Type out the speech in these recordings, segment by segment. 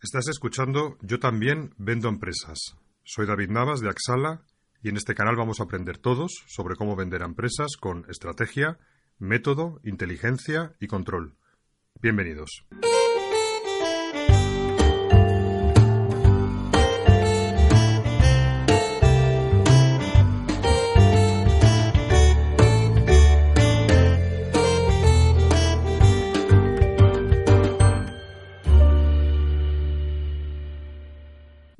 Estás escuchando Yo también vendo empresas. Soy David Navas de Axala y en este canal vamos a aprender todos sobre cómo vender empresas con estrategia, método, inteligencia y control. Bienvenidos.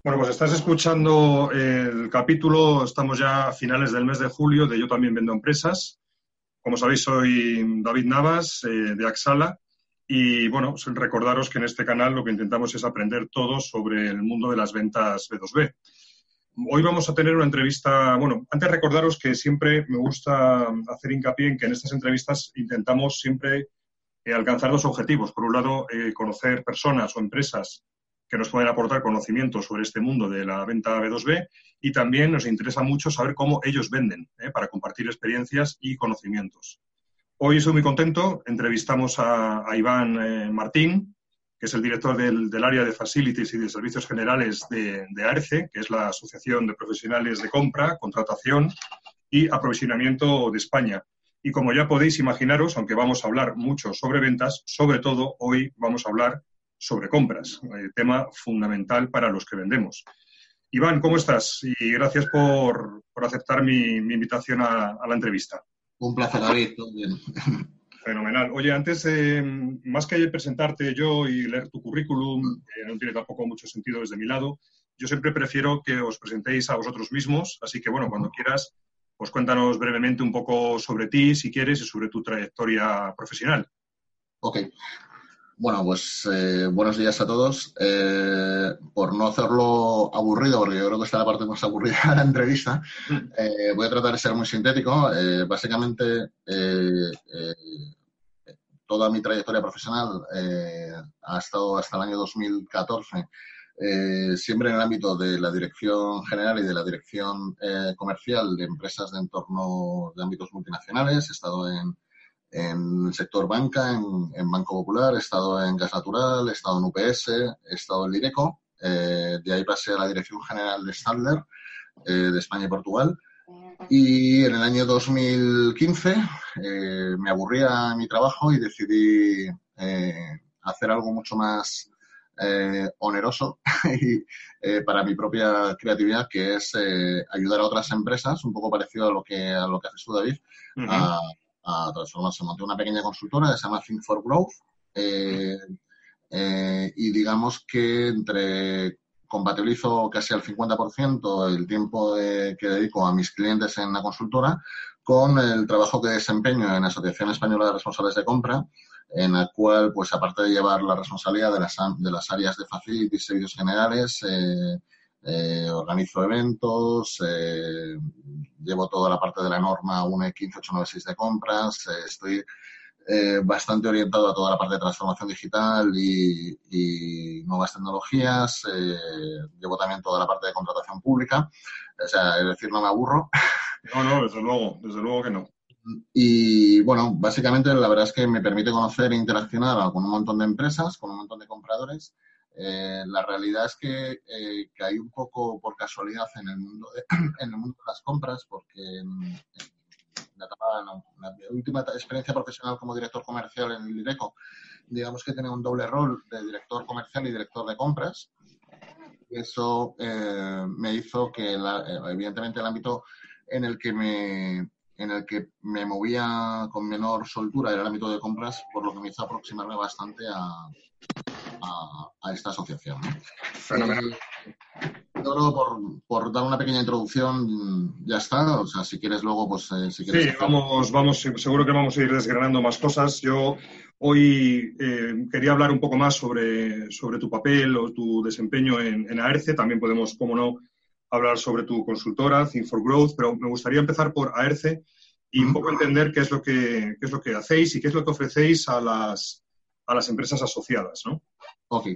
Bueno, pues estás escuchando el capítulo, estamos ya a finales del mes de julio de Yo también vendo empresas. Como sabéis, soy David Navas eh, de Axala y bueno, recordaros que en este canal lo que intentamos es aprender todo sobre el mundo de las ventas B2B. Hoy vamos a tener una entrevista, bueno, antes recordaros que siempre me gusta hacer hincapié en que en estas entrevistas intentamos siempre eh, alcanzar dos objetivos. Por un lado, eh, conocer personas o empresas que nos pueden aportar conocimiento sobre este mundo de la venta B2B y también nos interesa mucho saber cómo ellos venden ¿eh? para compartir experiencias y conocimientos. Hoy estoy muy contento, entrevistamos a, Iván eh, Martín, que es el director del, área de Facilities y de Servicios Generales de, de ARCE, que es la Asociación de Profesionales de Compra, Contratación y Aprovisionamiento de España. Y como ya podéis imaginaros, aunque vamos a hablar mucho sobre ventas, sobre todo hoy vamos a hablar sobre compras, eh, tema fundamental para los que vendemos. Iván, ¿cómo estás? Y gracias por, aceptar mi, invitación a, la entrevista. Un placer, David. Todo bien. Fenomenal. Oye, antes, más que presentarte yo y leer tu currículum, que no tiene tampoco mucho sentido desde mi lado, yo siempre prefiero que os presentéis a vosotros mismos. Así que, bueno, cuando quieras, pues cuéntanos brevemente un poco sobre ti, si quieres, y sobre tu trayectoria profesional. Ok. Bueno, pues eh, buenos días a todos. Eh, por no hacerlo aburrido, porque yo creo que esta es la parte más aburrida de la entrevista, mm. eh, voy a tratar de ser muy sintético. básicamente, toda mi trayectoria profesional ha estado hasta el año 2014 siempre en el ámbito de la dirección general y de la dirección comercial de empresas de entorno de ámbitos multinacionales. He estado en en el sector banca, en, Banco Popular, he estado en Gas Natural, he estado en UPS, he estado en Lireco. Eh, de ahí pasé a la Dirección General de Stadler, eh, de España y Portugal. Y en el año 2015 eh, me aburría mi trabajo y decidí hacer algo mucho más oneroso para mi propia creatividad, que es ayudar a otras empresas, un poco parecido a lo que, a lo que hace su David, a a transformarse. Monté una pequeña consultora que se llama Think for Growth eh, eh, y digamos que entre compatibilizo casi al 50% el tiempo que dedico a mis clientes en la consultora con el trabajo que desempeño en la Asociación Española de Responsables de Compra, en la cual, pues aparte de llevar la responsabilidad de las, de las áreas de facility y servicios generales, eh, eh, organizo eventos, eh, llevo toda la parte de la norma 1.15896 de compras, eh, estoy bastante orientado a toda la parte de transformación digital y, nuevas tecnologías, llevo también toda la parte de contratación pública, o sea, es decir, no me aburro. No, no, desde luego, desde luego que no. Y bueno, básicamente la verdad es que me permite conocer e interaccionar con un montón de empresas, con un montón de compradores eh, la realidad es que eh, caí un poco por casualidad en el mundo de, en el mundo de las compras, porque en, la, última experiencia profesional como director comercial en el IRECO, digamos que tenía un doble rol de director comercial y director de compras. Eso eh, me hizo que, evidentemente, el ámbito en el que me en el que me movía con menor soltura era el ámbito de compras, por lo que me hizo aproximarme bastante a, a, esta asociación. Fenomenal. yo creo por, por, dar una pequeña introducción ya está. O sea, si quieres luego, pues eh, si quieres. Sí, vamos, vamos, seguro que vamos a ir desgranando más cosas. Yo Hoy eh, quería hablar un poco más sobre, sobre tu papel o tu desempeño en, en AERCE. También podemos, como no, hablar sobre tu consultora, Think for Growth, pero me gustaría empezar por AERCE y un poco entender qué es lo que, qué es lo que hacéis y qué es lo que ofrecéis a las, a las empresas asociadas, ¿no? Ok.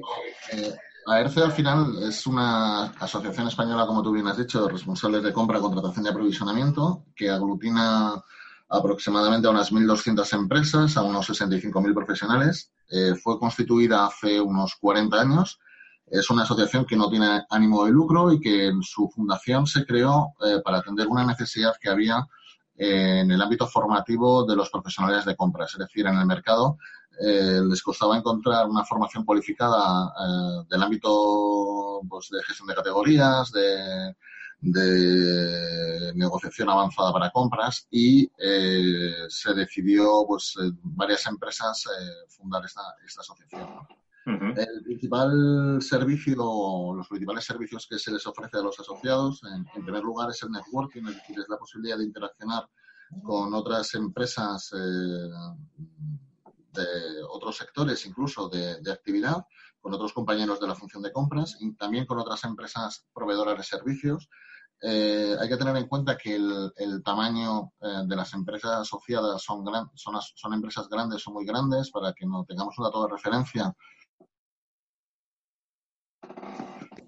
Eh, AERCE al final es una asociación española, como tú bien has dicho, de responsables de compra, contratación y aprovisionamiento, que aglutina aproximadamente a unas 1.200 empresas, a unos 65.000 profesionales. Eh, fue constituida hace unos 40 años. Es una asociación que no tiene ánimo de lucro y que en su fundación se creó eh, para atender una necesidad que había en el ámbito formativo de los profesionales de compras. Es decir, en el mercado eh, les costaba encontrar una formación cualificada eh, del ámbito pues, de gestión de categorías, de, negociación avanzada para compras y eh, se decidió pues varias empresas fundar esta, asociación. El principal servicio, los principales servicios que se les ofrece a los asociados, en, en primer lugar, es el networking, es decir, es la posibilidad de interaccionar con otras empresas de otros sectores, incluso de, actividad, con otros compañeros de la función de compras y también con otras empresas proveedoras de servicios. Eh, hay que tener en cuenta que el, tamaño eh, de las empresas asociadas son, son, son empresas grandes, son muy grandes, para que no tengamos un dato de referencia.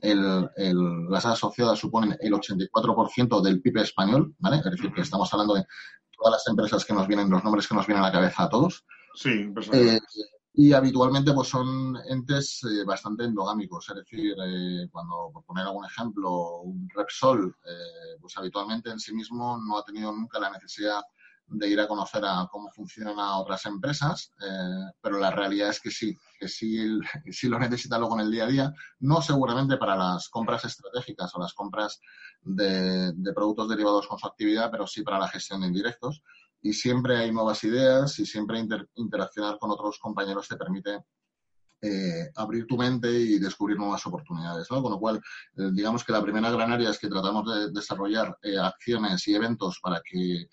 Las asociadas suponen el 84% del PIB español, ¿vale? Es decir, que estamos hablando de todas las empresas que nos vienen, los nombres que nos vienen a la cabeza a todos. Sí, eh, y habitualmente pues son entes eh, bastante endogámicos, es decir, eh, cuando, por poner algún ejemplo, un Repsol, pues habitualmente en sí mismo no ha tenido nunca la necesidad de ir a conocer a cómo funcionan a otras empresas, pero la realidad es que sí, que sí, sí lo necesita luego en el día a día, no seguramente para las compras estratégicas o las compras de, de productos derivados con su actividad, pero sí para la gestión de indirectos y siempre hay nuevas ideas y siempre interaccionar con otros compañeros te permite eh, abrir tu mente y descubrir nuevas oportunidades. Con lo cual, eh, digamos que la primera gran área es que tratamos de desarrollar eh, acciones y eventos para que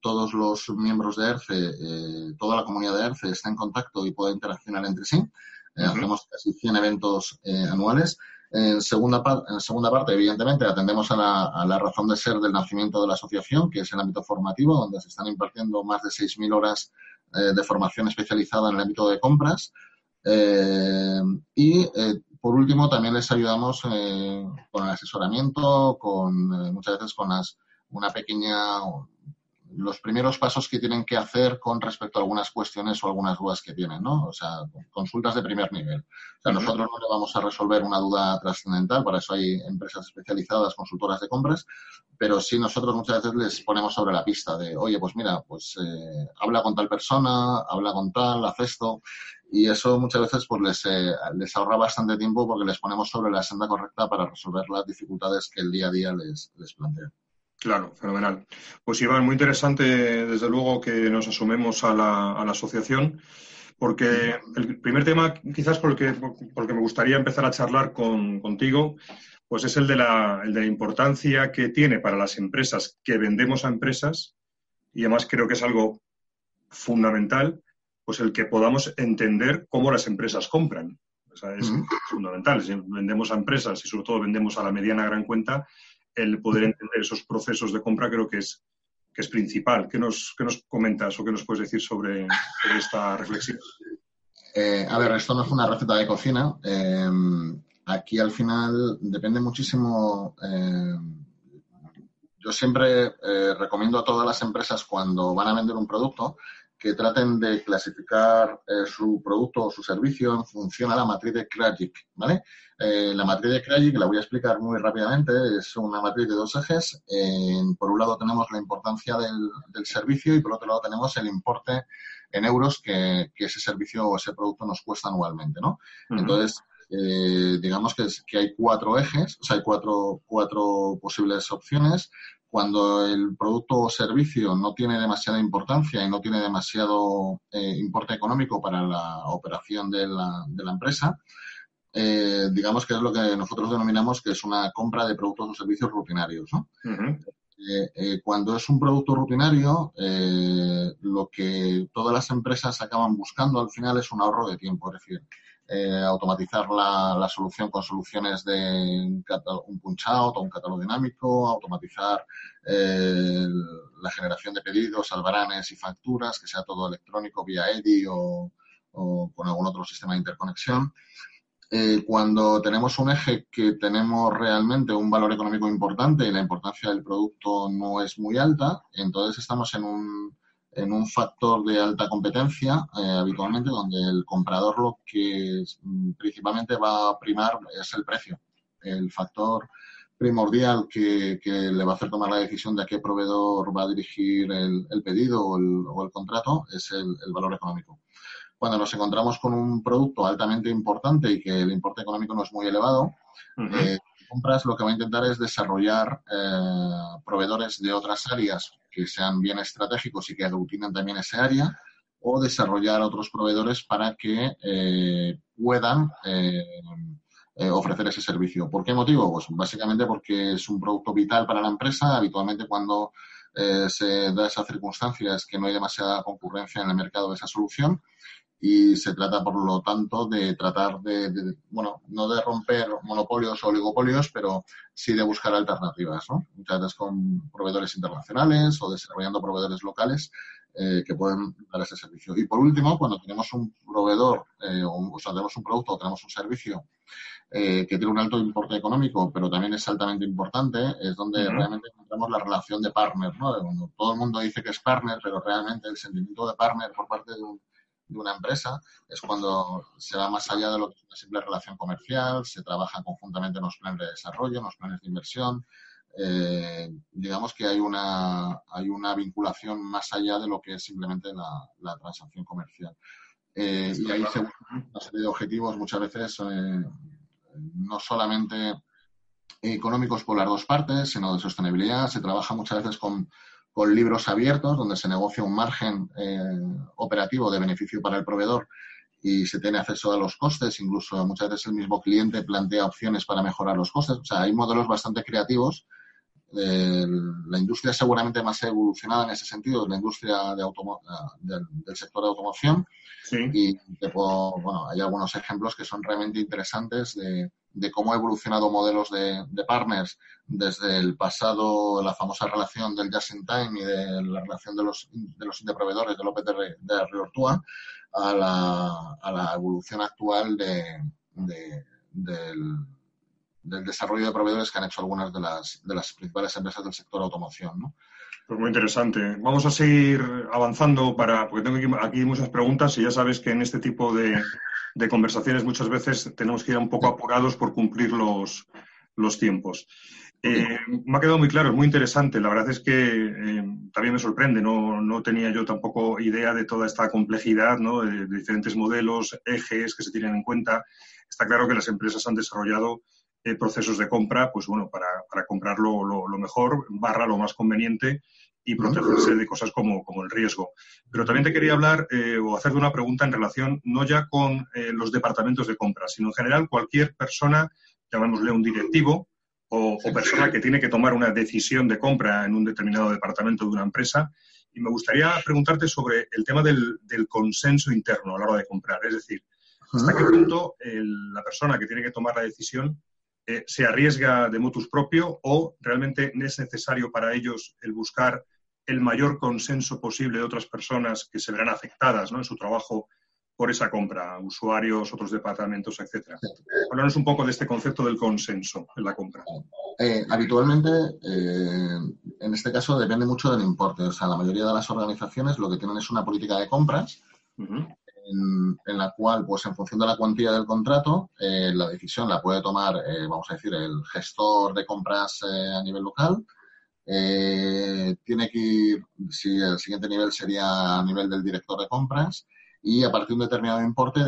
todos los miembros de ERCE, toda la comunidad de ERCE esté en contacto y pueda interaccionar entre sí. Hacemos casi 100 eventos anuales en segunda, en segunda parte, evidentemente, atendemos a la, razón de ser del nacimiento de la asociación, que es el ámbito formativo, donde se están impartiendo más de 6.000 horas eh, de formación especializada en el ámbito de compras. Eh, y, eh, por último, también les ayudamos con el asesoramiento, con muchas veces con las, una pequeña los primeros pasos que tienen que hacer con respecto a algunas cuestiones o algunas dudas que tienen, ¿no? O sea, consultas de primer nivel. O sea, nosotros no le vamos a resolver una duda trascendental, para eso hay empresas especializadas, consultoras de compras, pero sí nosotros muchas veces les ponemos sobre la pista de, oye, pues mira, pues eh, habla con tal persona, habla con tal, haz esto, y eso muchas veces pues les, eh, les ahorra bastante tiempo porque les ponemos sobre la senda correcta para resolver las dificultades que el día a día les, les plantea. Claro, fenomenal. Pues Iván, muy interesante, desde luego, que nos asumemos a la, a la asociación, porque el primer tema, quizás por el que, me gustaría empezar a charlar con, contigo, pues es el de, la, el de la importancia que tiene para las empresas que vendemos a empresas, y además creo que es algo fundamental, pues el que podamos entender cómo las empresas compran. O sea, es fundamental. Si vendemos a empresas y sobre todo vendemos a la mediana gran cuenta, el poder entender esos procesos de compra creo que es, que es principal. ¿Qué nos, qué nos comentas o qué nos puedes decir sobre, esta reflexión? Eh, a ver, esto no es una receta de cocina. Eh, aquí al final depende muchísimo. Eh, yo siempre recomiendo a todas las empresas cuando van a vender un producto que traten de clasificar su producto o su servicio en función a la matriz de Krajic, ¿vale? Eh, la matriz de Krajicek la voy a explicar muy rápidamente. Es una matriz de dos ejes. por un lado tenemos la importancia del, servicio y por otro lado tenemos el importe en euros que, ese servicio o ese producto nos cuesta anualmente, ¿no? Entonces, eh, digamos que, que, hay cuatro ejes, o sea, hay cuatro, cuatro posibles opciones. Cuando el producto o servicio no tiene demasiada importancia y no tiene demasiado eh, importe económico para la operación de la, de la empresa, eh, digamos que es lo que nosotros denominamos que es una compra de productos o servicios rutinarios. cuando es un producto rutinario, lo que todas las empresas acaban buscando al final es un ahorro de tiempo, es decir, eh, automatizar la, solución con soluciones de un, punch-out o un catálogo dinámico, automatizar eh, la generación de pedidos, albaranes y facturas, que sea todo electrónico vía EDI o, con algún otro sistema de interconexión. Eh, cuando tenemos un eje que tenemos realmente un valor económico importante y la importancia del producto no es muy alta, entonces estamos en un, en un factor de alta competencia eh, habitualmente donde el comprador lo que mm, principalmente va a primar es el precio. El factor primordial que, le va a hacer tomar la decisión de a qué proveedor va a dirigir el, pedido o el, contrato es el, valor económico. Cuando nos encontramos con un producto altamente importante y que el importe económico no es muy elevado, compras lo que va a intentar es desarrollar eh, proveedores de otras áreas que sean bien estratégicos y que aglutinen también esa área o desarrollar otros proveedores para que eh, puedan eh, ofrecer ese servicio. ¿Por qué motivo? Pues básicamente porque es un producto vital para la empresa. Habitualmente cuando se da esa circunstancia es que no hay demasiada concurrencia en el mercado de esa solución y se trata, por lo tanto, de tratar de, bueno, no de romper monopolios o oligopolios, pero sí de buscar alternativas, ¿no? Muchas veces con proveedores internacionales o desarrollando proveedores locales eh, que pueden dar ese servicio. Y por último, cuando tenemos un proveedor, eh, o, sea, tenemos un producto o tenemos un servicio eh, que tiene un alto importe económico, pero también es altamente importante, es donde realmente encontramos la relación de partner, ¿no? todo el mundo dice que es partner, pero realmente el sentimiento de partner por parte de un de una empresa es cuando se va más allá de lo que es una simple relación comercial, se trabaja conjuntamente en los planes de desarrollo, en los planes de inversión. Eh, digamos que hay una, hay una vinculación más allá de lo que es simplemente la, transacción comercial. Eh, y ahí se una serie de objetivos muchas veces eh, no solamente económicos por las dos partes, sino de sostenibilidad. Se trabaja muchas veces con con libros abiertos donde se negocia un margen eh, operativo de beneficio para el proveedor y se tiene acceso a los costes, incluso muchas veces el mismo cliente plantea opciones para mejorar los costes. O sea, hay modelos bastante creativos. La industria seguramente más evolucionada en ese sentido es la industria de del, sector de automoción. Y bueno, hay algunos ejemplos que son realmente interesantes de, de cómo ha evolucionado modelos de, partners desde el pasado, la famosa relación del just in time y de la relación de los, de los interproveedores del OPTR de Riortua a la, a la evolución actual de, del, desarrollo de proveedores que han hecho algunas de las, de las principales empresas del sector automoción. ¿no? Pues muy interesante. Vamos a seguir avanzando para, porque tengo aquí muchas preguntas y ya sabes que en este tipo de, de conversaciones muchas veces tenemos que ir un poco apurados por cumplir los, los tiempos. Eh, me ha quedado muy claro, es muy interesante. La verdad es que eh, también me sorprende, no, no, tenía yo tampoco idea de toda esta complejidad, ¿no? de, diferentes modelos, ejes que se tienen en cuenta. Está claro que las empresas han desarrollado eh, procesos de compra, pues bueno, para, para comprar lo, lo, mejor, barra lo más conveniente y protegerse de cosas como, como el riesgo. Pero también te quería hablar eh, o hacerte una pregunta en relación no ya con eh, los departamentos de compra, sino en general cualquier persona, llamémosle un directivo o, persona que tiene que tomar una decisión de compra en un determinado departamento de una empresa. Y me gustaría preguntarte sobre el tema del, del consenso interno a la hora de comprar. Es decir, ¿hasta qué punto la persona que tiene que tomar la decisión eh, se arriesga de motus propio o realmente es necesario para ellos el buscar el mayor consenso posible de otras personas que se verán afectadas ¿no? en su trabajo por esa compra, usuarios, otros departamentos, etcétera. Háblanos un poco de este concepto del consenso en la compra. Eh, habitualmente, eh, en este caso, depende mucho del importe. O sea, la mayoría de las organizaciones lo que tienen es una política de compras en, la cual, pues en función de la cuantía del contrato, eh, la decisión la puede tomar, vamos a decir, el gestor de compras a nivel local eh, tiene que ir, si el siguiente nivel sería a nivel del director de compras, y a partir de un determinado importe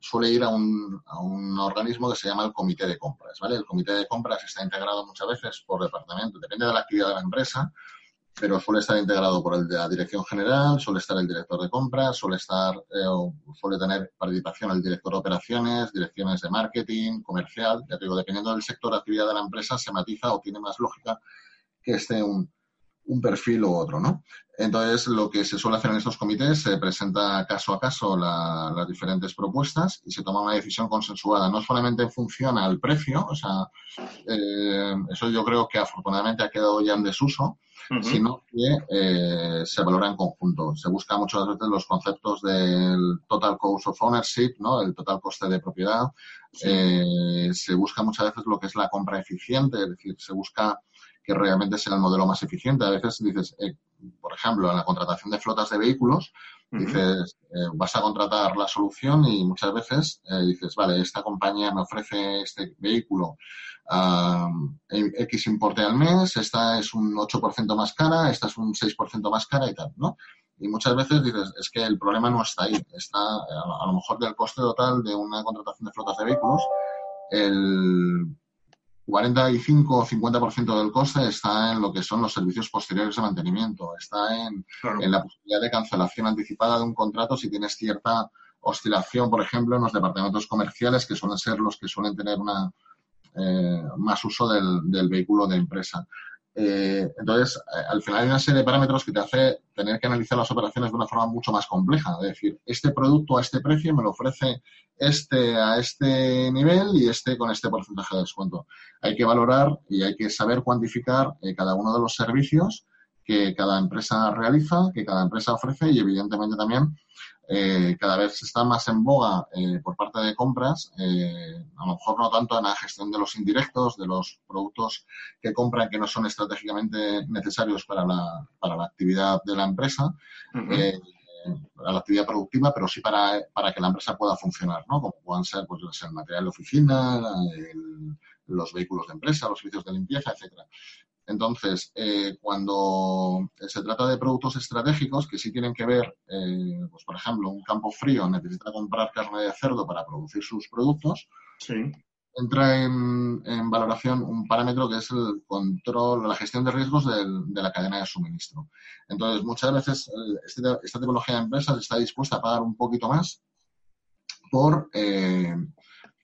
suele ir a un, a un, organismo que se llama el comité de compras. ¿vale? El comité de compras está integrado muchas veces por departamento, depende de la actividad de la empresa, pero suele estar integrado por el de la dirección general, suele estar el director de compras, suele estar, eh, suele tener participación el director de operaciones, direcciones de marketing, comercial, ya te digo, dependiendo del sector de actividad de la empresa, se matiza o tiene más lógica que esté un, un perfil u otro, ¿no? Entonces, lo que se suele hacer en estos comités, se presenta caso a caso las diferentes propuestas y se toma una decisión consensuada. No solamente en función al precio, o sea, eh, eso yo creo que afortunadamente ha quedado ya en desuso, sino que eh, se valora en conjunto. Se busca muchas veces los conceptos del total cost of ownership, ¿no? El total coste de propiedad. Eh, se busca muchas veces lo que es la compra eficiente, es decir, se busca que realmente sea el modelo más eficiente. A veces dices, eh, por ejemplo, en la contratación de flotas de vehículos, dices, eh, vas a contratar la solución y muchas veces eh, dices, vale, esta compañía me ofrece este vehículo a X importe al mes, esta es un 8% más cara, esta es un 6% más cara y tal, ¿no? Y muchas veces dices, es que el problema no está ahí, está a lo mejor del coste total de una contratación de flotas de vehículos, el 45 o 50% del coste está en lo que son los servicios posteriores de mantenimiento, está en, en, la posibilidad de cancelación anticipada de un contrato si tienes cierta oscilación, por ejemplo, en los departamentos comerciales, que suelen ser los que suelen tener una, eh, más uso del, del, vehículo de empresa. Eh, entonces, eh, al final hay una serie de parámetros que te hace tener que analizar las operaciones de una forma mucho más compleja. Es decir, este producto a este precio me lo ofrece este a este nivel y este con este porcentaje de descuento. Hay que valorar y hay que saber cuantificar eh, cada uno de los servicios que cada empresa realiza, que cada empresa ofrece y evidentemente también eh, cada vez está más en boga eh, por parte de compras, eh, a lo mejor no tanto en la gestión de los indirectos, de los productos que compran que no son estratégicamente necesarios para la, para la actividad de la empresa, para la actividad productiva, pero sí para, para que la empresa pueda funcionar, ¿no? Como puedan ser pues, el material de oficina, los vehículos de empresa, los servicios de limpieza, etcétera. Entonces, eh, cuando se trata de productos estratégicos que sí tienen que ver, eh, pues por ejemplo, un campo frío necesita comprar carne de cerdo para producir sus productos, entra en, valoración un parámetro que es el control, la gestión de riesgos de la cadena de suministro. Entonces, muchas veces este, esta tipología de empresas está dispuesta a pagar un poquito más por eh,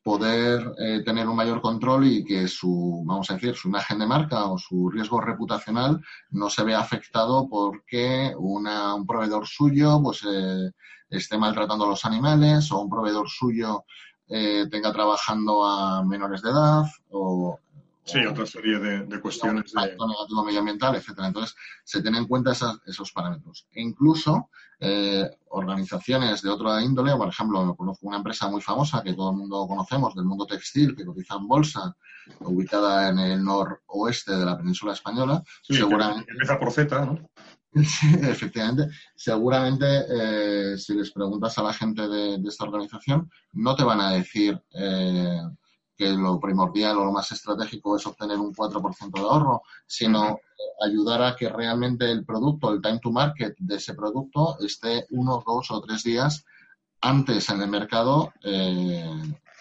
poder eh, tener un mayor control y que su, vamos a decir, su imagen de marca o su riesgo reputacional no se vea afectado porque una, un proveedor suyo pues eh, esté maltratando a los animales o un proveedor suyo eh, tenga trabajando a menores de edad o Sí, otra serie de, cuestiones. de... negativo medioambiental, etcétera. Entonces, se tienen en cuenta esos parámetros. E incluso eh, organizaciones de otra índole, por ejemplo, conozco una empresa muy famosa que todo el mundo conocemos, del mundo textil, que cotiza en bolsa, ubicada en el noroeste de la península española. Sí, seguramente. Empieza por Z, ¿no? efectivamente. Seguramente, eh, si les preguntas a la gente de, esta organización, no te van a decir. Eh, que lo primordial o lo más estratégico es obtener un 4% de ahorro, sino ayudar a que realmente el producto, el time to market de ese producto esté uno, dos o tres días antes en el mercado. Eh,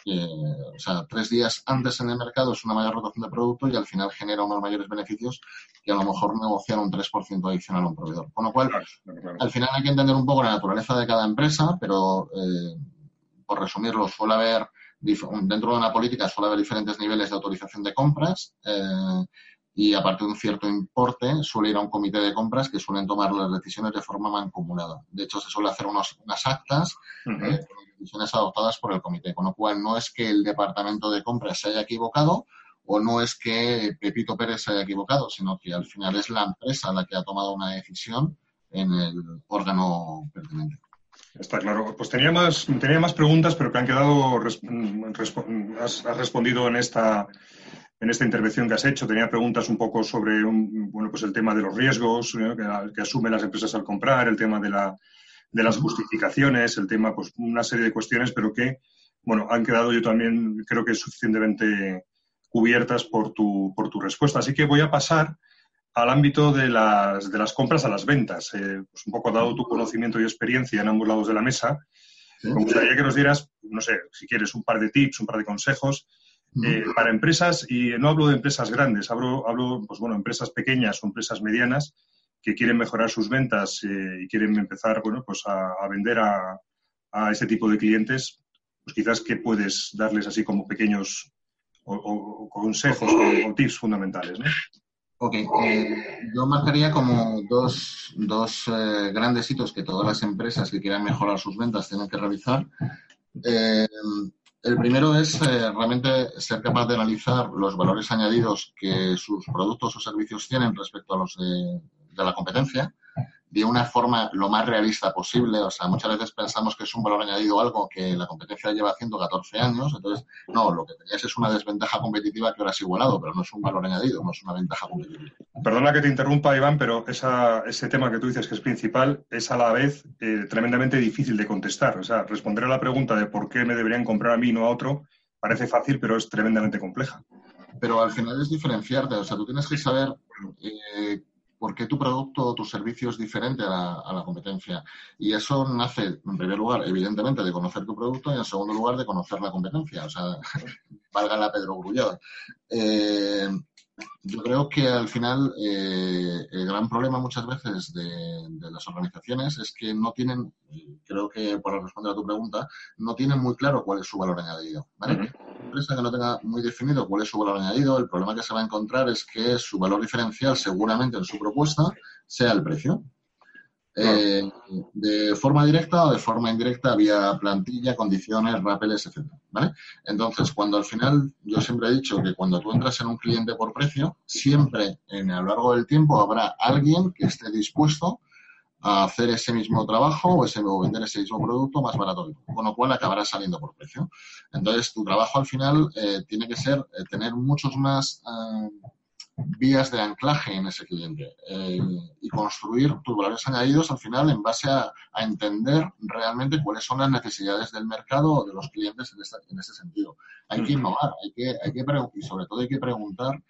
o sea, tres días antes en el mercado es una mayor rotación de producto y al final genera unos mayores beneficios que a lo mejor negociar un 3% adicional a un proveedor. Con lo cual, al final hay que entender un poco la naturaleza de cada empresa, pero eh, por resumirlo, suele haber dentro de una política suele haber diferentes niveles de autorización de compras eh, y a partir de un cierto importe suele ir a un comité de compras que suelen tomar las decisiones de forma mancomunada. De hecho, se suele hacer unos, unas actas eh, con decisiones adoptadas por el comité, con lo cual no es que el departamento de compras se haya equivocado o no es que Pepito Pérez se haya equivocado, sino que al final es la empresa la que ha tomado una decisión en el órgano pertinente. Está claro. Pues tenía más, tenía más preguntas, pero que han quedado. has, respondido en esta, en esta intervención que has hecho. Tenía preguntas un poco sobre bueno, pues el tema de los riesgos que, asumen las empresas al comprar, el tema de, la, de las justificaciones, el tema, pues una serie de cuestiones, pero que, bueno, han quedado yo también creo que suficientemente cubiertas por tu, por tu respuesta. Así que voy a pasar al ámbito de las, de las compras a las ventas. Eh, pues un poco dado tu conocimiento y experiencia en ambos lados de la mesa, me gustaría que nos dieras, no sé, si quieres, un par de tips, un par de consejos eh, para empresas, y no hablo de empresas grandes, hablo, hablo, pues bueno, empresas pequeñas o empresas medianas que quieren mejorar sus ventas eh, y quieren empezar, bueno, pues a, vender a, a, ese tipo de clientes, pues quizás que puedes darles así como pequeños o, consejos o, tips fundamentales, ¿no? Ok, eh, yo marcaría como dos, dos eh, grandes hitos que todas las empresas que quieran mejorar sus ventas tienen que realizar. Eh, el primero es realmente ser capaz de analizar los valores añadidos que sus productos o servicios tienen respecto a los de, de la competencia de una forma lo más realista posible. O sea, muchas veces pensamos que es un valor añadido algo que la competencia lleva haciendo 14 años. Entonces, no, lo que tenías es una desventaja competitiva que ahora has igualado, pero no es un valor añadido, no es una ventaja competitiva. Perdona que te interrumpa, Iván, pero esa, ese tema que tú dices que es principal es a la vez eh, tremendamente difícil de contestar. O sea, responder a la pregunta de por qué me deberían comprar a mí y no a otro parece fácil, pero es tremendamente compleja. Pero al final es diferenciarte. O sea, tú tienes que saber eh, por qué tu producto o tu servicio es diferente a la, competencia. Y eso nace, en primer lugar, evidentemente, de conocer tu producto y, en segundo lugar, de conocer la competencia. O sea, valga la Pedro Grullada. Eh, yo creo que al final eh, el gran problema muchas veces de, las organizaciones es que no tienen, creo que para responder a tu pregunta, no tienen muy claro cuál es su valor añadido. ¿vale? Una empresa que no tenga muy definido cuál es su valor añadido, el problema que se va a encontrar es que su valor diferencial seguramente en su propuesta sea el precio. Eh, de forma directa o de forma indirecta vía plantilla, condiciones, rapeles, etc. ¿vale? Entonces, cuando al final, yo siempre he dicho que cuando tú entras en un cliente por precio, siempre en, a lo largo del tiempo habrá alguien que esté dispuesto a hacer ese mismo trabajo o, ese, o vender ese mismo producto más barato, con lo cual acabará saliendo por precio. Entonces, tu trabajo al final eh, tiene que ser eh, tener muchos más vías de anclaje en ese cliente eh, y construir tus valores añadidos al final en base a, entender realmente cuáles son las necesidades del mercado o de los clientes en, ese sentido. Hay que innovar, hay que, hay que y sobre todo hay que preguntar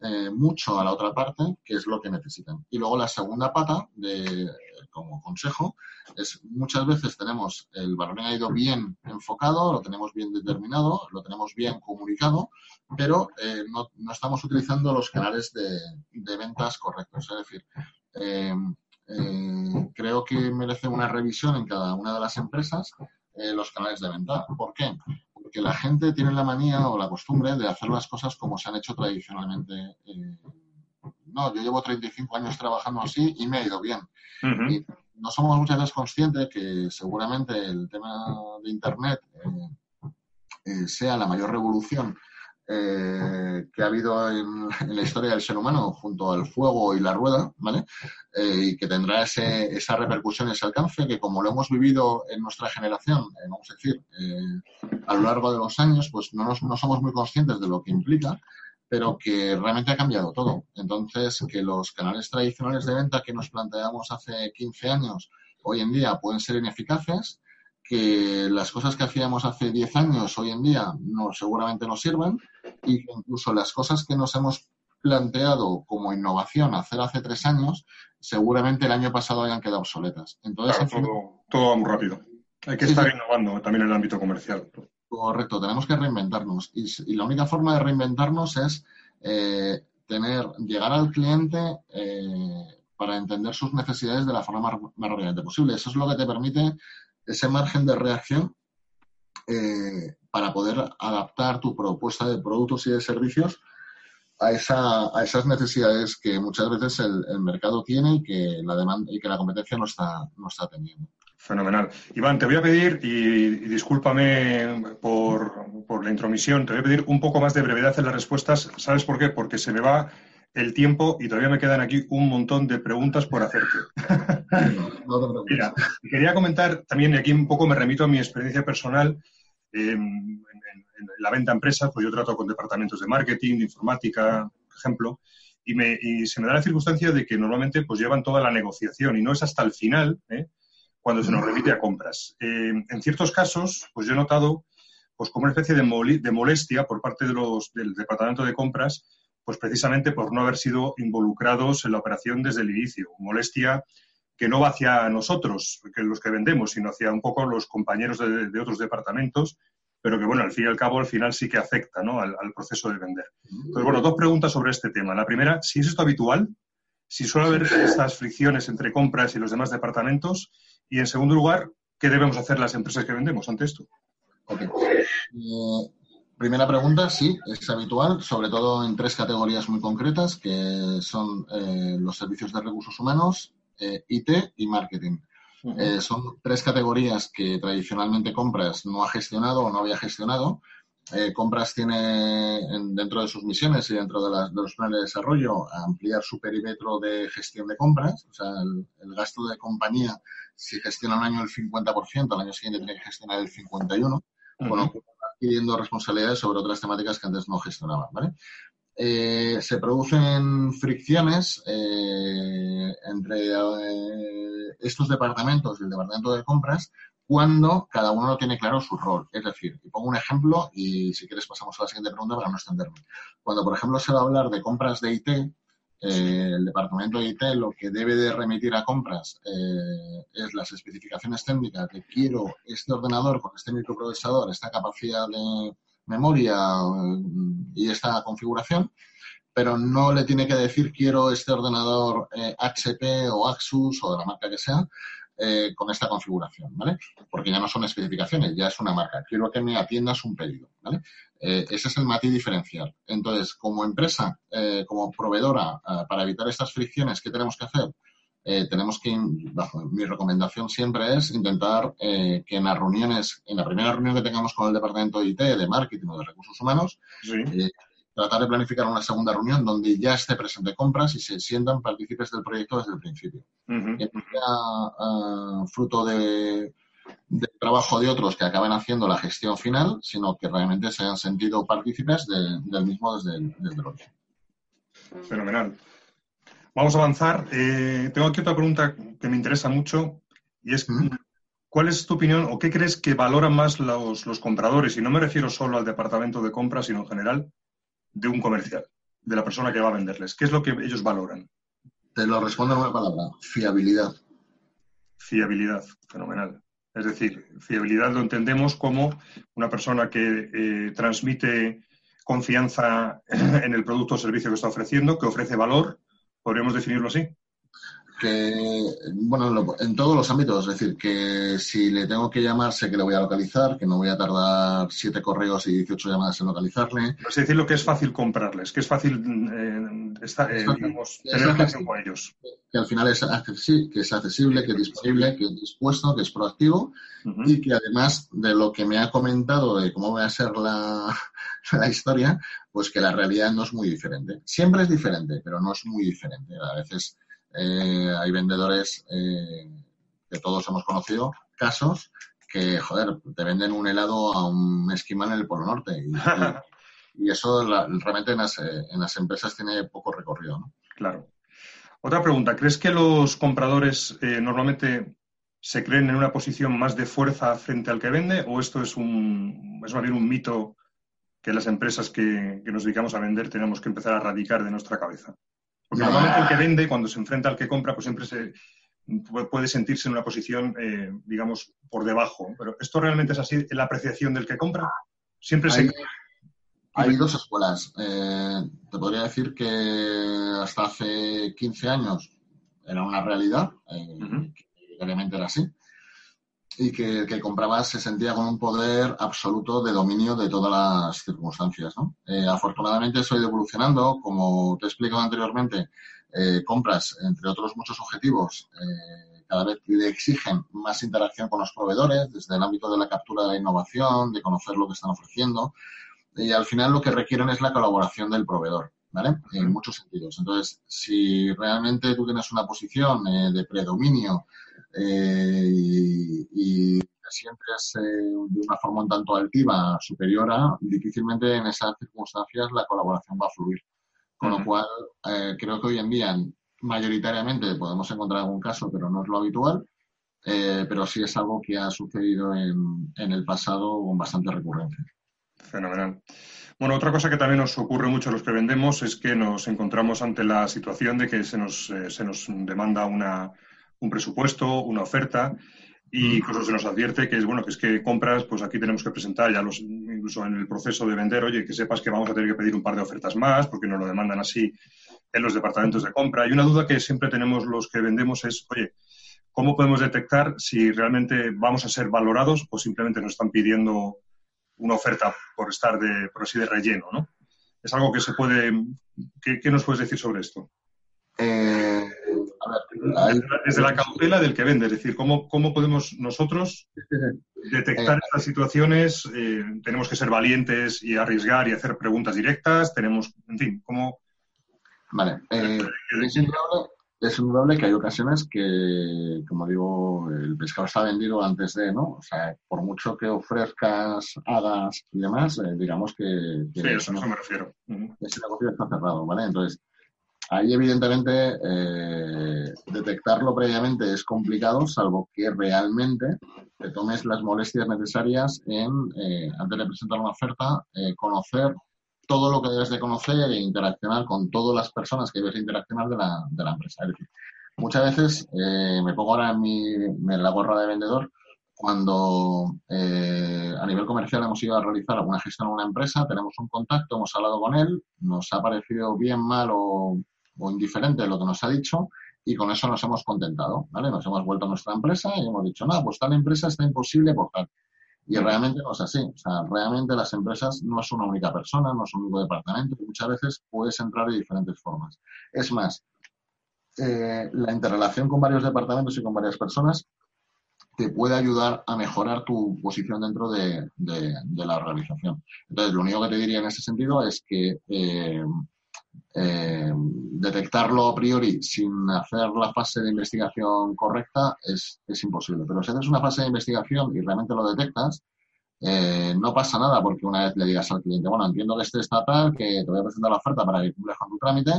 eh, mucho a la otra parte qué es lo que necesitan. Y luego la segunda pata, de, como consejo, es muchas veces tenemos el valor añadido bien enfocado, lo tenemos bien determinado, lo tenemos bien comunicado, pero eh, no, estamos utilizando los canales de, ventas correctos. Es decir, eh, creo que merece una revisión en cada una de las empresas los canales de venta. ¿Por qué? Porque la gente tiene la manía o la costumbre de hacer las cosas como se han hecho tradicionalmente. Eh, no, yo llevo 35 años trabajando así y me ha ido bien. Y no somos muchas veces conscientes que seguramente el tema de Internet eh, eh, sea la mayor revolución eh, que ha habido en, la historia del ser humano junto al fuego y la rueda, ¿vale? Eh, y que tendrá ese, esa repercusión, ese alcance, que como lo hemos vivido en nuestra generación, eh, vamos a decir, a lo largo de los años, pues no, no somos muy conscientes de lo que implica, pero que realmente ha cambiado todo. Entonces, que los canales tradicionales de venta que nos planteamos hace 15 años, hoy en día pueden ser ineficaces, que las cosas que hacíamos hace 10 años hoy en día no, seguramente no sirven y que incluso las cosas que nos hemos planteado como innovación hacer hace tres años, seguramente el año pasado hayan quedado obsoletas. Entonces, todo, va muy rápido. Hay que estar innovando también en el ámbito comercial. Correcto, tenemos que reinventarnos. Y, la única forma de reinventarnos es eh, tener, llegar al cliente eh, para entender sus necesidades de la forma más, más rápidamente posible. Eso es lo que te permite ese margen de reacción eh, para poder adaptar tu propuesta de productos y de servicios a, esa, a esas necesidades que muchas veces el, mercado tiene y que la demanda y que la competencia no está, no está teniendo. Fenomenal. Iván, te voy a pedir, y, discúlpame por, por, la intromisión, te voy a pedir un poco más de brevedad en las respuestas. ¿Sabes por qué? Porque se me va el tiempo y todavía me quedan aquí un montón de preguntas por hacerte. Mira, quería comentar también, y aquí un poco me remito a mi experiencia personal em, en, la venta a empresas, pues yo trato con departamentos de marketing, de informática, por ejemplo, y, me, se me da la circunstancia de que normalmente pues llevan toda la negociación y no es hasta el final ¿eh? cuando se nos remite a compras. Em, en ciertos casos, pues yo he notado pues como una especie de, de molestia por parte de los, del departamento de compras pues precisamente por no haber sido involucrados en la operación desde el inicio. Molestia que no va hacia nosotros, que los que vendemos, sino hacia un poco los compañeros de, otros departamentos, pero que, bueno, al fin y al cabo, al final sí que afecta ¿no? al, proceso de vender. Entonces, bueno, dos preguntas sobre este tema. La primera, si es esto habitual, si suele haber estas fricciones entre compras y los demás departamentos, y en segundo lugar, ¿qué debemos hacer las empresas que vendemos ante esto? Eh, Primera pregunta, sí, es habitual, sobre todo en tres categorías muy concretas, que son eh, los servicios de recursos humanos, eh, IT y marketing. Eh, son tres categorías que tradicionalmente compras no ha gestionado o no había gestionado. compras tiene dentro de sus misiones y dentro de, los planes de desarrollo ampliar su perímetro de gestión de compras. O sea, el, gasto de compañía, si gestiona un año el 50%, al año siguiente tiene que gestionar el 51%. Con adquiriendo responsabilidades sobre otras temáticas que antes no gestionaban, ¿vale? Eh, se producen fricciones eh, entre eh, estos departamentos y el departamento de compras cuando cada uno no tiene claro su rol. Es decir, y pongo un ejemplo y si quieres pasamos a la siguiente pregunta para no extenderme. Cuando, por ejemplo, se va a hablar de compras de IT, eh, el departamento de IT lo que debe de remitir a compras eh, es las especificaciones técnicas de quiero este ordenador con este microprocesador, esta capacidad de memoria eh, y esta configuración, pero no le tiene que decir quiero este ordenador HP o Axus o de la marca que sea, eh, con esta configuración, ¿vale? Porque ya no son especificaciones, ya es una marca. Quiero que me atiendas un pedido, ¿vale? Eh, ese es el matiz diferencial. Entonces, como empresa, eh, como proveedora, para evitar estas fricciones, ¿qué tenemos que hacer? tenemos que, bajo, mi recomendación siempre es intentar que en las reuniones, en la primera reunión que tengamos con el departamento de IT, de marketing o de recursos humanos, sí tratar de planificar una segunda reunión donde ya esté presente compras y se sientan partícipes del proyecto desde el principio. Que no sea fruto de, del trabajo de otros que acaben haciendo la gestión final, sino que realmente se hayan sentido partícipes del mismo desde el, desde origen. Fenomenal. Vamos a avanzar. Eh, tengo aquí otra pregunta que me interesa mucho y es ¿cuál es tu opinión o qué crees que valoran más los, los compradores? Y no me refiero solo al departamento de compras, sino en general de un comercial, de la persona que va a venderles? ¿Qué es lo que ellos valoran? Te lo respondo en una palabra, fiabilidad. Fiabilidad, fenomenal. Es decir, fiabilidad lo entendemos como una persona que eh, transmite confianza en el producto o servicio que está ofreciendo, que ofrece valor, podríamos definirlo así que, bueno, en todos los ámbitos, es decir, que si le tengo que llamar, sé que le voy a localizar, que no voy a tardar siete correos y 18 llamadas en localizarle. Es decir, lo que es fácil comprarles, que es fácil eh, eh, tener relación con ellos. Que al final es accesible, que es accesible, que es disponible, que es dispuesto, que es proactivo y que además de lo que me ha comentado de cómo va a ser la, la historia, pues que la realidad no es muy diferente. Siempre es diferente, pero no es muy diferente. A veces eh, hay vendedores eh, que todos hemos conocido, casos que, joder, te venden un helado a un esquimal en el Polo Norte. Y, eso realmente en las, eh, en las, empresas tiene poco recorrido. Claro. Otra pregunta, ¿crees que los compradores normalmente se creen en una posición más de fuerza frente al que vende o esto es un es más bien un mito que las empresas que, que nos dedicamos a vender tenemos que empezar a erradicar de nuestra cabeza? Porque normalmente el que vende, cuando se enfrenta al que compra, pues siempre se puede sentirse en una posición, eh, digamos, por debajo. Pero ¿esto realmente es así la apreciación del que compra? Siempre hay, se... Hay dos escuelas. Eh, te podría decir que hasta hace 15 años era una realidad, eh, que obviamente era así y que el que compraba se sentía con un poder absoluto de dominio de todas las circunstancias. ¿no? Eh, afortunadamente eso ha evolucionando, como te he explicado anteriormente, eh, compras, entre otros muchos objetivos, eh, cada vez exigen más interacción con los proveedores, desde el ámbito de la captura de la innovación, de conocer lo que están ofreciendo, y al final lo que requieren es la colaboración del proveedor. ¿Vale? En muchos sentidos. Entonces, si realmente tú tienes una posición de predominio eh, y, te sientes eh, de una forma un tanto altiva, superior a, difícilmente en esas circunstancias la colaboración va a fluir. Con lo cual, eh, creo que hoy en día mayoritariamente podemos encontrar algún caso, pero no es lo habitual, pero sí es algo que ha sucedido en, en el pasado con bastante recurrencia. Fenomenal. Bueno, otra cosa que también nos ocurre mucho a los que vendemos es que nos encontramos ante la situación de que se nos, se nos demanda una, un presupuesto, una oferta y incluso se nos advierte que es bueno que es que compras, pues aquí tenemos que presentar ya los, incluso en el proceso de vender, oye, que sepas que vamos a tener que pedir un par de ofertas más, porque nos lo demandan así en los departamentos de compra. Y una duda que siempre tenemos los que vendemos es, oye, ¿cómo podemos detectar si realmente vamos a ser valorados o simplemente nos están pidiendo una oferta por estar de, por así de relleno, ¿no? Es algo que se puede. ¿Qué, nos puedes decir sobre esto? Eh, desde, la cautela del que vende, es decir, ¿cómo, cómo podemos nosotros detectar eh, estas situaciones? Eh, tenemos que ser valientes y arriesgar y hacer preguntas directas, tenemos, en fin, ¿cómo...? Vale, es, indudable, que hay ocasiones que, como digo, el pescado está vendido antes de, ¿no? O sea, por mucho que ofrezcas, hagas y demás, digamos que... sí, eso, no, me refiero. Ese negocio está cerrado, ¿vale? Entonces, Ahí, evidentemente, eh, detectarlo previamente es complicado, salvo que realmente te tomes las molestias necesarias en, eh, antes de presentar una oferta, eh, conocer todo lo que debes de conocer e interaccionar con todas las personas que debes interaccionar de la, de la empresa. Es decir, muchas veces me pongo ahora en, mi, en la gorra de vendedor cuando a nivel comercial hemos ido a realizar alguna gestión en una empresa, tenemos un contacto, hemos hablado con él, nos ha parecido bien, mal o o indiferente de lo que nos ha dicho y con eso nos hemos contentado, ¿vale? Nos hemos vuelto a nuestra empresa y hemos dicho, nada, pues tal empresa está imposible por tal. Y realmente no es así. O sea, realmente las empresas no es una única persona, no es un único departamento, muchas veces puedes entrar de diferentes formas. Es más, eh, la interrelación con varios departamentos y con varias personas te puede ayudar a mejorar tu posición dentro de, la organización. Entonces, lo único que te diría en ese sentido es que eh, eh, detectarlo a priori sin hacer la fase de investigación correcta es, imposible. Pero si haces una fase de investigación y realmente lo detectas, eh, no pasa nada porque una vez le digas al cliente, bueno, entiendo que este estatal, que te voy a presentar la oferta para que cumplas con tu trámite.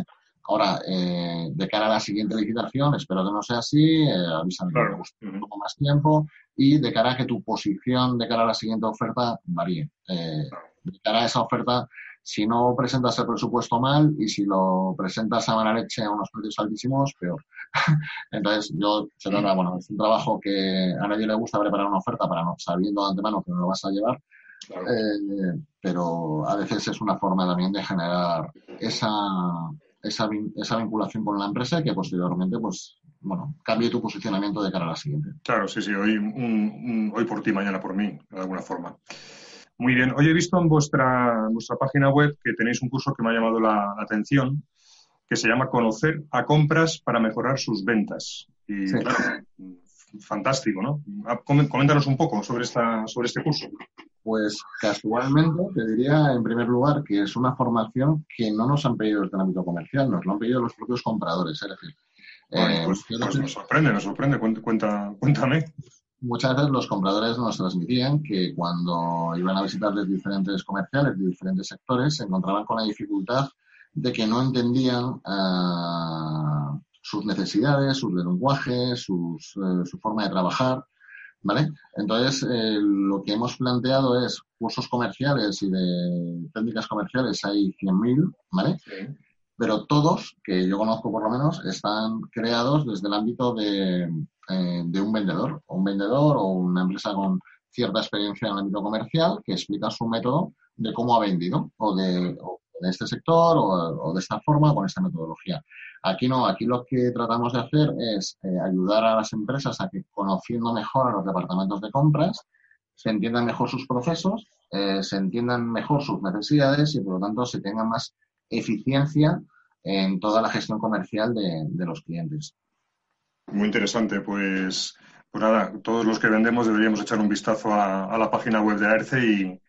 Ahora, eh, de cara a la siguiente licitación, espero que no sea así, avísame un poco más tiempo y de cara a que tu posición de cara a la siguiente oferta varíe. de cara a esa oferta, si no presentas el presupuesto mal y si lo presentas a mala leche a unos precios altísimos, peor. Entonces, yo, bueno, es un trabajo que a nadie le gusta preparar una oferta para no, sabiendo de antemano que no lo vas a llevar, eh, pero a veces es una forma también de generar esa, esa, esa vinculación con la empresa que posteriormente, pues, bueno, cambie tu posicionamiento de cara a la siguiente. Claro, sí, sí, hoy, hoy por ti, mañana por mí, de alguna forma. Muy bien. Hoy he visto en vuestra, vuestra página web que tenéis un curso que me ha llamado la, atención, que se llama Conocer a compras para mejorar sus ventas. Y claro, fantástico, ¿no? Ah, coméntanos un poco sobre, esta, sobre este curso. Pues casualmente te diría en primer lugar que es una formación que no nos han pedido desde el ámbito comercial, nos lo han pedido los propios compradores. Es decir, eh, pues, pues nos sorprende, nos sorprende. Cuenta, cuéntame muchas veces los compradores nos transmitían que cuando iban a visitarles diferentes comerciales de diferentes sectores se encontraban con la dificultad de que no entendían ah, sus necesidades, sus lenguajes, sus, eh, su forma de trabajar. ¿Vale? Entonces, eh, lo que hemos planteado es cursos comerciales y de técnicas comerciales hay 100.000, ¿vale? Pero todos, que yo conozco por lo menos, están creados desde el ámbito de, eh, de un vendedor, o un vendedor o una empresa con cierta experiencia en el ámbito comercial que explica su método de cómo ha vendido o de, este sector o, de esta forma con esta metodología. Aquí no, aquí lo que tratamos de hacer es eh, ayudar a las empresas a que conociendo mejor a los departamentos de compras, se entiendan mejor sus procesos, eh, se entiendan mejor sus necesidades y por lo tanto se tenga más eficiencia en toda la gestión comercial de los clientes. Muy interesante, pues, pues nada, todos los que vendemos deberíamos echar un vistazo a, la página web de AERCE y,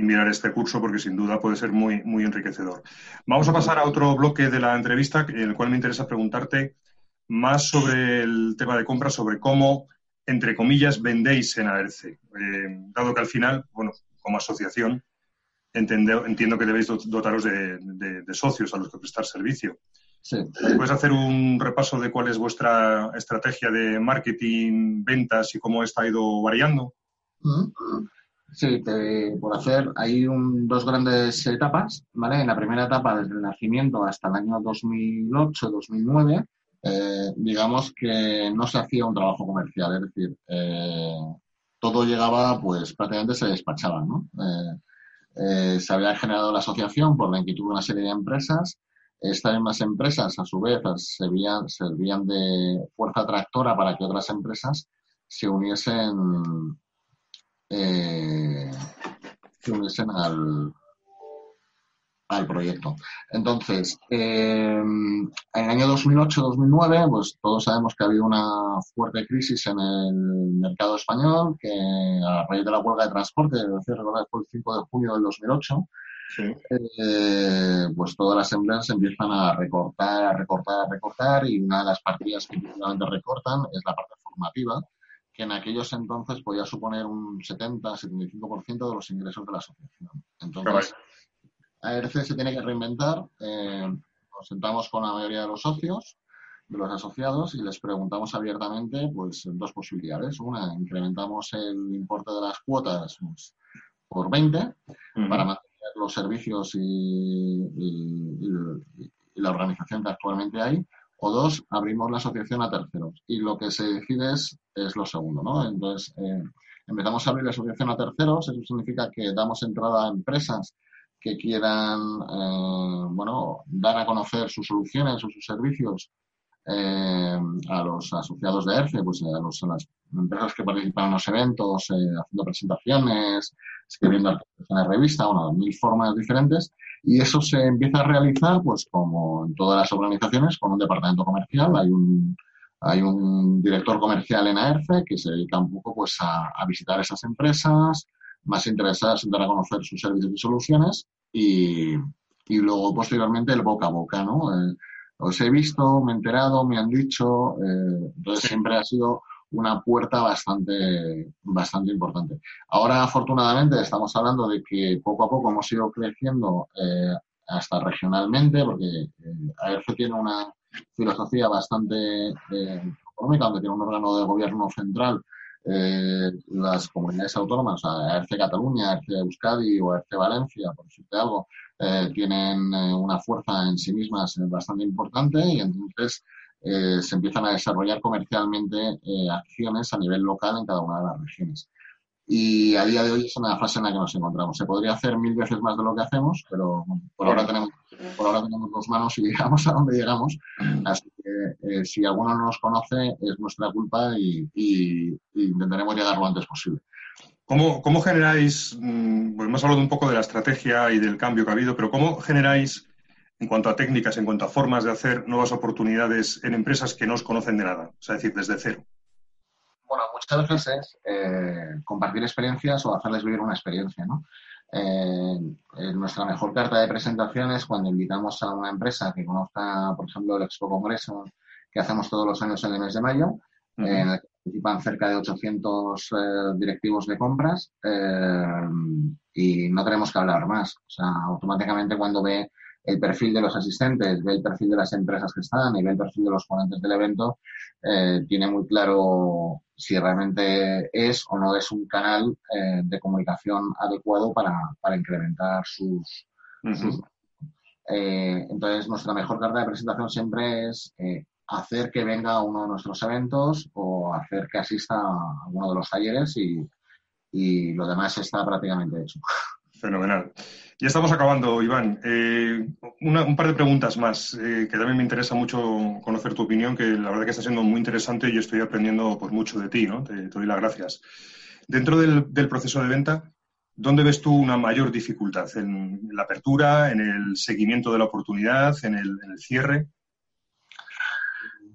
mirar este curso porque sin duda puede ser muy, muy enriquecedor. Vamos a pasar a otro bloque de la entrevista en el cual me interesa preguntarte más sobre el tema de compra, sobre cómo, entre comillas, vendéis en AERCE. Eh, dado que al final, bueno, como asociación, entiendo, entiendo que debéis dotaros de socios a los que prestar servicio. ¿Puedes hacer un repaso de cuál es vuestra estrategia de marketing, ventas y cómo está ido variando? Sí, por hacer, hay dos grandes etapas, ¿vale? En la primera etapa, desde el nacimiento hasta el año 2008-2009, eh, digamos que no se hacía un trabajo comercial, es decir, eh, todo llegaba, pues prácticamente se despachaba, ¿no? Eh, se había generado la asociación por la inquietud de una serie de empresas estas mismas empresas, a su vez, servían, servían de fuerza tractora para que otras empresas se uniesen eh, se uniesen al, al proyecto. Entonces, en el año 2008-2009, pues todos sabemos que ha habido una fuerte crisis en el mercado español, que a raíz de la huelga de transporte, recordar, fue el 5 de junio del 2008, eh, pues todas las empresas empiezan a recortar, a recortar, a recortar, y una de las partidas que principalmente recortan es la parte formativa, que en aquellos entonces podía suponer un 70-75% de los ingresos de la asociación. Entonces, ARC se tiene que reinventar. Eh, nos sentamos con la mayoría de los socios, de los asociados, y les preguntamos abiertamente pues dos posibilidades. Una, incrementamos el importe de las cuotas pues, por 20 para mantener los servicios y, la organización que actualmente hay. O dos, abrimos la asociación a terceros. Y lo que se decide es, lo segundo, ¿no? Entonces, eh, empezamos a abrir la asociación a terceros. Eso significa que damos entrada a empresas que quieran eh, bueno, dar a conocer sus soluciones o sus servicios eh, a los asociados de ERCE, pues a, los, las empresas que participan en los eventos, eh, haciendo presentaciones, escribiendo artículos en la revista, bueno, mil formas diferentes. Y eso se empieza a realizar, pues como en todas las organizaciones, con un departamento comercial. Hay un, hay un director comercial en AERCE que se dedica un poco pues a, a visitar esas empresas, más interesadas en dar a conocer sus servicios y soluciones y, y luego posteriormente el boca a boca, ¿no? Eh, os he visto, me he enterado, me han dicho, eh, entonces siempre ha sido una puerta bastante, bastante importante. Ahora, afortunadamente, estamos hablando de que poco a poco hemos ido creciendo eh, hasta regionalmente, porque eh, AERCE tiene una filosofía bastante económica, aunque tiene un órgano de gobierno central eh, las comunidades autónomas, o sea, ERCE Cataluña, ERCE Euskadi o ERCE Valencia, por decirte algo, eh, tienen eh, una fuerza en sí mismas bastante importante y entonces se empiezan a desarrollar comercialmente acciones a nivel local en cada una de las regiones. Y a día de hoy es una fase en la que nos encontramos. Se podría hacer mil veces más de lo que hacemos, pero por ahora tenemos, por ahora tenemos dos manos y llegamos a donde llegamos. Así que eh, si alguno no nos conoce es nuestra culpa y, intentaremos llegar lo antes posible. ¿Cómo, cómo generáis, mm, pues hemos hablado un poco de la estrategia y del cambio que ha habido, pero cómo generáis en cuanto a técnicas, en cuanto a formas de hacer nuevas oportunidades en empresas que no os conocen de nada? Sea, decir, desde cero. Bueno, muchas veces es eh, compartir experiencias o hacerles vivir una experiencia, ¿no? Eh, nuestra mejor carta de presentación es cuando invitamos a una empresa que conozca, por ejemplo, el Expo Congreso que hacemos todos los años en el mes de mayo, en el que participan cerca de 800 eh, directivos de compras y no tenemos que hablar más. O sea, automáticamente cuando ve el perfil de los asistentes, ve el perfil de las empresas que están y ve el perfil de los ponentes del evento, eh, tiene muy claro si realmente es o no es un canal eh, de comunicación adecuado para, para incrementar sus... Eh, entonces, nuestra mejor carta de presentación siempre es hacer que venga a uno de nuestros eventos o hacer que asista a uno de los talleres y, y lo demás está prácticamente hecho. Fenomenal. Ya estamos acabando, Iván. Eh, un par de preguntas más, eh, que también me interesa mucho conocer tu opinión, que la verdad que está siendo muy interesante y estoy aprendiendo pues, mucho de ti, ¿no? Te, doy las gracias. Dentro del, proceso de venta, ¿dónde ves tú una mayor dificultad? ¿En la apertura, en el seguimiento de la oportunidad, en el cierre?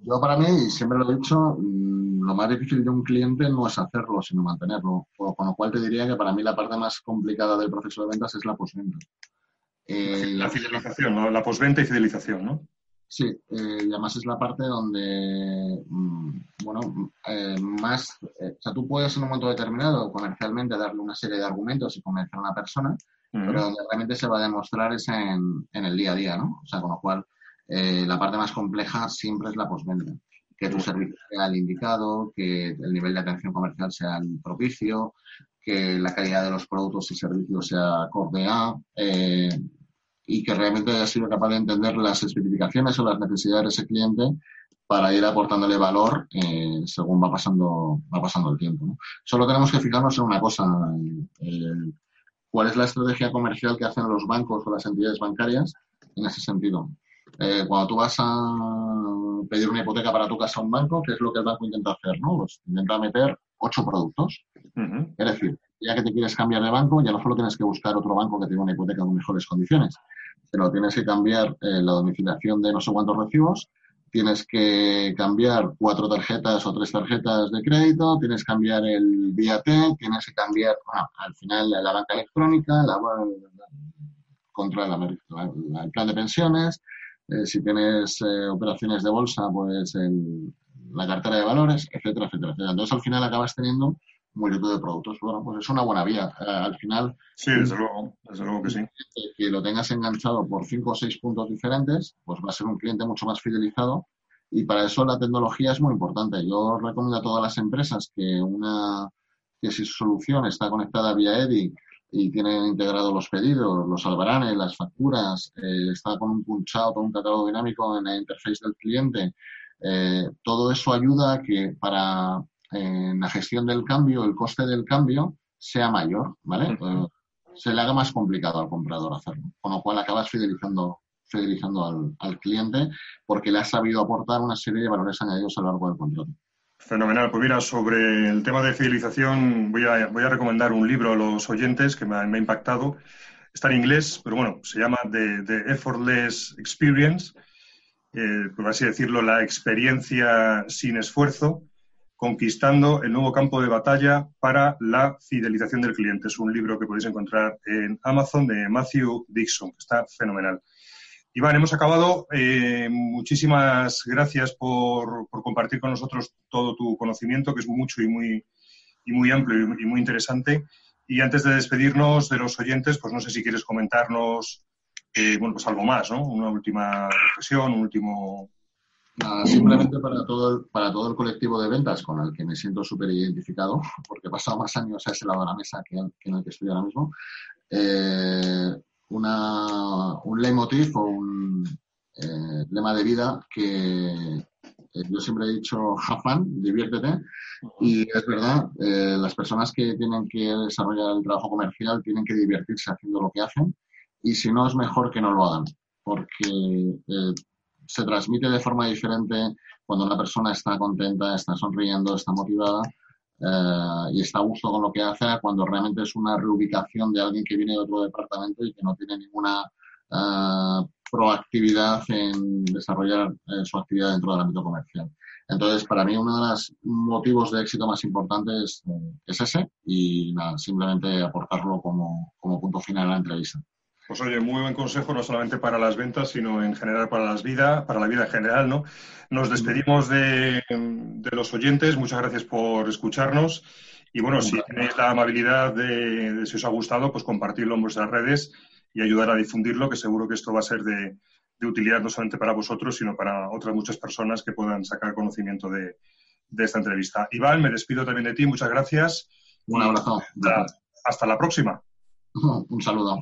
Yo para mí, siempre lo he dicho, mm, lo más difícil de un cliente no es hacerlo, sino mantenerlo. Con lo cual te diría que para mí la parte más complicada del proceso de ventas es la postventa. Eh, la fidelización, la postventa y fidelización, ¿no? Sí, eh, y además es la parte donde, mm, bueno, eh, más, o sea, tú puedes en un momento determinado comercialmente darle una serie de argumentos y convencer a una persona, pero donde realmente se va a demostrar es en, en el día a día, ¿no? O sea, con lo cual eh, la parte más compleja siempre es la postventa. Que tu servicio sea el indicado, que el nivel de atención comercial sea el propicio, que la calidad de los productos y servicios sea acorde a, eh, y que realmente haya sido capaz de entender las especificaciones o las necesidades de ese cliente para ir aportándole valor eh, según va pasando, va pasando el tiempo. Solo tenemos que fijarnos en una cosa, cuál es la estrategia comercial que hacen los bancos o las entidades bancarias en ese sentido. Eh, cuando tú vas a pedir una hipoteca para tu casa a un banco, ¿qué es lo que el banco intenta hacer? ¿no? Pues intenta meter ocho productos. Es decir, ya que te quieres cambiar de banco, ya no solo tienes que buscar otro banco que tenga una hipoteca con mejores condiciones, sino tienes que cambiar eh, la domiciliación de no sé cuántos recibos, tienes que cambiar cuatro tarjetas o tres tarjetas de crédito, tienes que cambiar el VAT, tienes que cambiar, al final, la banca electrónica, la, contra el plan de pensiones, eh, si tienes eh, operaciones de bolsa, pues la cartera de valores, etcétera, etcétera, etcétera. Entonces, al final acabas teniendo multitud de productos. Bueno, pues es una buena vía. Eh, al final. Sí, desde luego, desde luego que sí. Que lo tengas enganchado por cinco o seis puntos diferentes, pues va a ser un cliente mucho más fidelizado. Y para eso la tecnología es muy importante. Yo recomiendo a todas las empresas que una que si su solución está conectada vía EDI y tienen integrados los pedidos, los albaranes, las facturas, eh, está con un punchado, con un catálogo dinámico en la interface del cliente. Eh, todo eso ayuda a que para en la gestión del cambio, el coste del cambio sea mayor, ¿vale? Eh, se le haga más complicado al comprador hacerlo, con lo cual acabas fidelizando, fidelizando al, al cliente porque le has sabido aportar una serie de valores añadidos a lo largo del contrato. Fenomenal. Pues mira, sobre el tema de fidelización voy a, voy a recomendar un libro a los oyentes que me ha, impactado. Está en inglés, pero bueno, se llama The, Effortless Experience, eh, por así decirlo, la experiencia sin esfuerzo, conquistando el nuevo campo de batalla para la fidelización del cliente. Es un libro que podéis encontrar en Amazon de Matthew Dixon, que está fenomenal. Iván, hemos acabado. Eh, muchísimas gracias por, compartir con nosotros todo tu conocimiento, que es mucho y muy, y muy amplio y muy interesante. Y antes de despedirnos de los oyentes, pues no sé si quieres comentarnos eh, bueno, pues algo más, ¿no? Una última reflexión, un último... simplemente para todo, el, para todo el colectivo de ventas con el que me siento súper identificado, porque he pasado más años a ese lado de la mesa que, en el que estoy ahora mismo. Eh, una, un leitmotiv o un eh, lema de vida que eh, yo siempre he dicho, have fun, diviértete. Y es verdad, eh, las personas que tienen que desarrollar el trabajo comercial tienen que divertirse haciendo lo que hacen. Y si no, es mejor que no lo hagan, porque se transmite de forma diferente cuando una persona está contenta, está sonriendo, está motivada eh, y está a gusto con lo que hace cuando realmente es una reubicación de alguien que viene de otro departamento y que no tiene ninguna eh, proactividad en desarrollar eh, su actividad dentro del ámbito comercial. Entonces, para mí uno de los motivos de éxito más importantes es ese y simplemente aportarlo como, como punto final a la entrevista. Pues oye, muy buen consejo, no solamente para las ventas, sino en general para las vidas, para la vida en general, ¿no? Nos despedimos de, los oyentes, muchas gracias por escucharnos. Y bueno, si tenéis la amabilidad de, si os ha gustado, pues compartirlo en vuestras redes y ayudar a difundirlo, que seguro que esto va a ser de, utilidad no solamente para vosotros, sino para otras muchas personas que puedan sacar conocimiento de, esta entrevista. Iván, me despido también de ti, muchas gracias. Un abrazo. hasta la próxima. Un saludo.